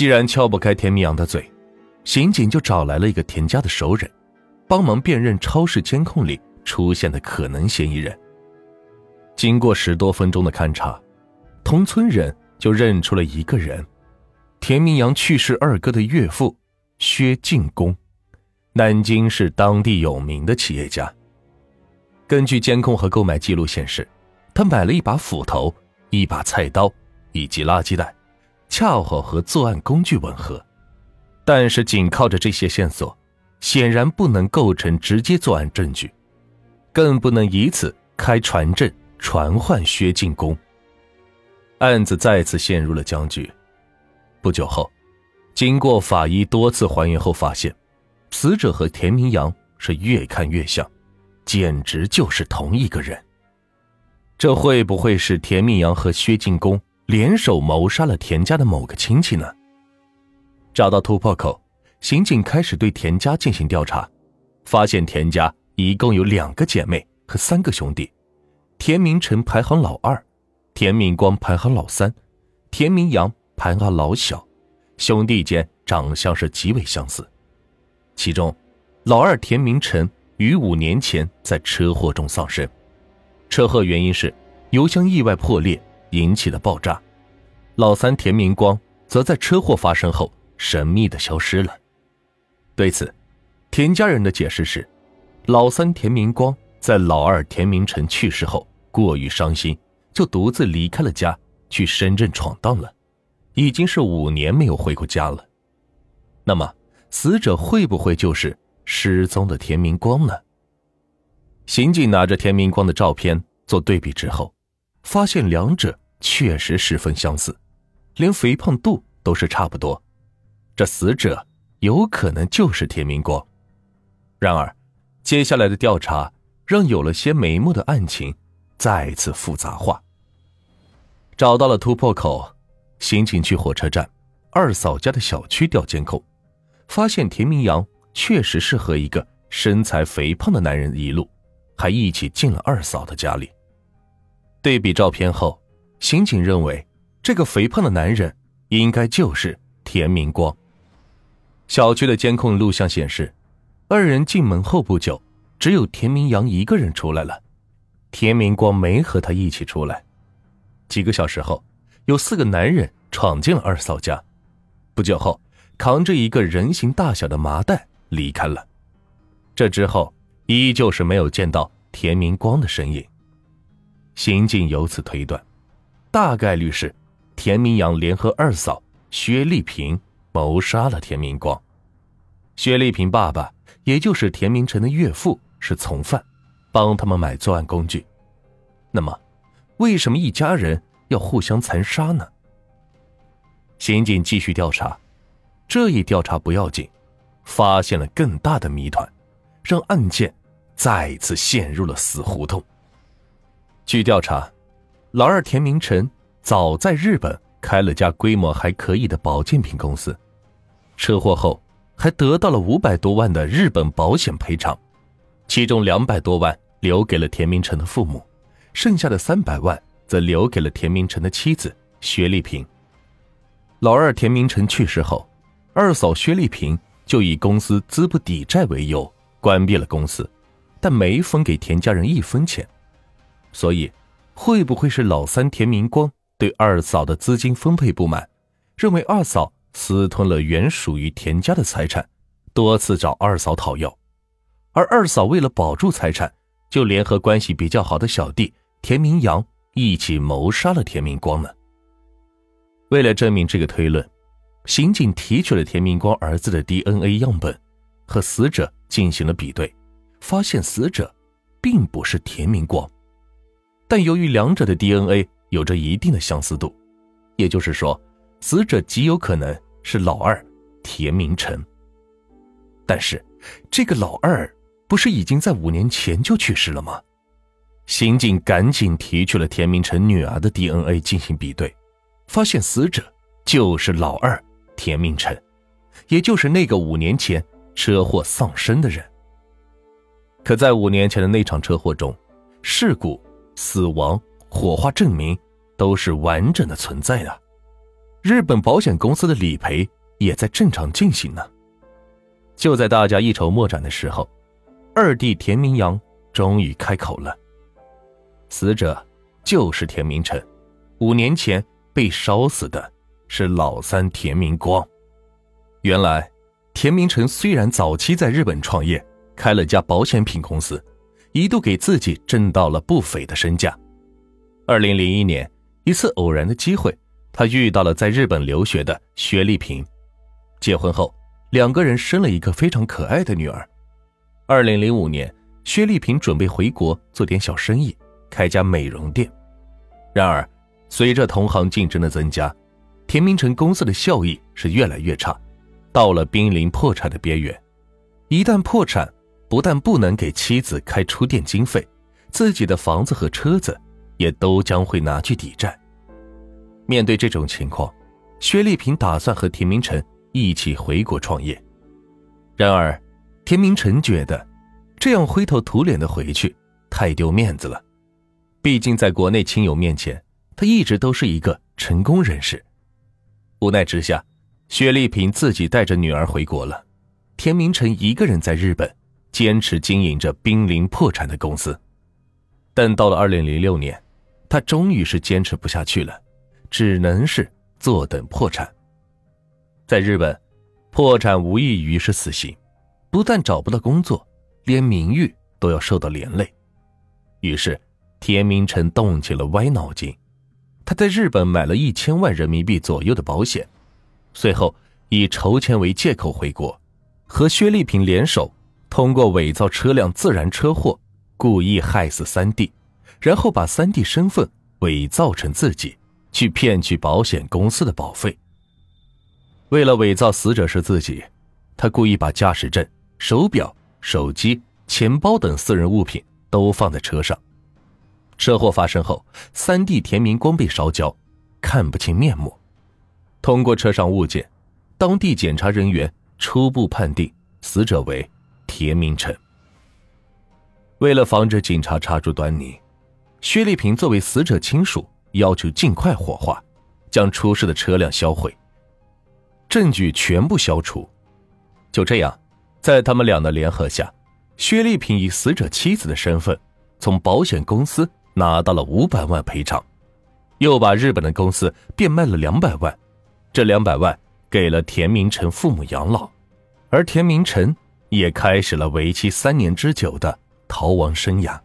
既然撬不开田明阳的嘴，刑警就找来了一个田家的熟人，帮忙辨认超市监控里出现的可能嫌疑人。经过十多分钟的勘查，同村人就认出了一个人：田明阳去世二哥的岳父薛进公，南京是当地有名的企业家。根据监控和购买记录显示，他买了一把斧头、一把菜刀以及垃圾袋。恰好和作案工具吻合，但是仅靠着这些线索，显然不能构成直接作案证据，更不能以此开传证传唤薛进公。案子再次陷入了僵局。不久后，经过法医多次还原后发现，死者和田明阳是越看越像，简直就是同一个人。这会不会是田明阳和薛进公？联手谋杀了田家的某个亲戚呢？找到突破口，刑警开始对田家进行调查，发现田家一共有两个姐妹和三个兄弟，田明成排行老二，田明光排行老三，田明阳排行老小，兄弟间长相是极为相似。其中，老二田明成于五年前在车祸中丧生，车祸原因是油箱意外破裂。引起的爆炸，老三田明光则在车祸发生后神秘的消失了。对此，田家人的解释是，老三田明光在老二田明成去世后过于伤心，就独自离开了家，去深圳闯荡了，已经是五年没有回过家了。那么，死者会不会就是失踪的田明光呢？刑警拿着田明光的照片做对比之后。发现两者确实十分相似，连肥胖度都是差不多。这死者有可能就是田明光。然而，接下来的调查让有了些眉目的案情再次复杂化。找到了突破口，刑警去火车站二嫂家的小区调监控，发现田明阳确实是和一个身材肥胖的男人一路，还一起进了二嫂的家里。对比照片后，刑警认为这个肥胖的男人应该就是田明光。小区的监控录像显示，二人进门后不久，只有田明阳一个人出来了，田明光没和他一起出来。几个小时后，有四个男人闯进了二嫂家，不久后扛着一个人形大小的麻袋离开了。这之后，依旧是没有见到田明光的身影。刑警由此推断，大概率是田明阳联合二嫂薛丽萍谋杀了田明光。薛丽萍爸爸，也就是田明成的岳父，是从犯，帮他们买作案工具。那么，为什么一家人要互相残杀呢？刑警继续调查，这一调查不要紧，发现了更大的谜团，让案件再次陷入了死胡同。据调查，老二田明成早在日本开了家规模还可以的保健品公司，车祸后还得到了五百多万的日本保险赔偿，其中两百多万留给了田明成的父母，剩下的三百万则留给了田明成的妻子薛丽萍。老二田明成去世后，二嫂薛丽萍就以公司资不抵债为由关闭了公司，但没分给田家人一分钱。所以，会不会是老三田明光对二嫂的资金分配不满，认为二嫂私吞了原属于田家的财产，多次找二嫂讨要，而二嫂为了保住财产，就联合关系比较好的小弟田明阳一起谋杀了田明光呢？为了证明这个推论，刑警提取了田明光儿子的 DNA 样本，和死者进行了比对，发现死者并不是田明光。但由于两者的 DNA 有着一定的相似度，也就是说，死者极有可能是老二田明成。但是，这个老二不是已经在五年前就去世了吗？刑警赶紧提取了田明成女儿的 DNA 进行比对，发现死者就是老二田明成，也就是那个五年前车祸丧生的人。可在五年前的那场车祸中，事故。死亡、火化证明都是完整的存在的，日本保险公司的理赔也在正常进行呢。就在大家一筹莫展的时候，二弟田明阳终于开口了。死者就是田明成，五年前被烧死的是老三田明光。原来，田明成虽然早期在日本创业，开了家保险品公司，一度给自己挣到了不菲的身价。二零零一年，一次偶然的机会，他遇到了在日本留学的薛丽萍。结婚后，两个人生了一个非常可爱的女儿。二零零五年，薛丽萍准备回国做点小生意。开家美容店，然而，随着同行竞争的增加，田明成公司的效益是越来越差，到了濒临破产的边缘。一旦破产，不但不能给妻子开出店经费，自己的房子和车子也都将会拿去抵债。面对这种情况，薛丽萍打算和田明成一起回国创业。然而，田明成觉得这样灰头土脸的回去太丢面子了。毕竟，在国内亲友面前，他一直都是一个成功人士。无奈之下，薛丽萍自己带着女儿回国了，田明成一个人在日本坚持经营着濒临破产的公司。但到了二零零六年，他终于是坚持不下去了，只能是坐等破产。在日本，破产无异于是死刑，不但找不到工作，连名誉都要受到连累。于是。田明成动起了歪脑筋，他在日本买了一千万人民币左右的保险，随后以筹钱为借口回国，和薛丽萍联手，通过伪造车辆自燃车祸，故意害死三弟，然后把三弟身份伪造成自己，去骗取保险公司的保费。为了伪造死者是自己，他故意把驾驶证、手表、手机、钱包等私人物品都放在车上。车祸发生后，三弟田明光被烧焦，看不清面目。通过车上物件，当地检查人员初步判定死者为田明成。为了防止警察查出端倪，薛丽萍作为死者亲属，要求尽快火化，将出事的车辆销毁，证据全部消除。就这样，在他们俩的联合下，薛丽萍以死者妻子的身份，从保险公司。拿到了五百万赔偿，又把日本的公司变卖了两百万，这两百万给了田明成父母养老，而田明成也开始了为期三年之久的逃亡生涯。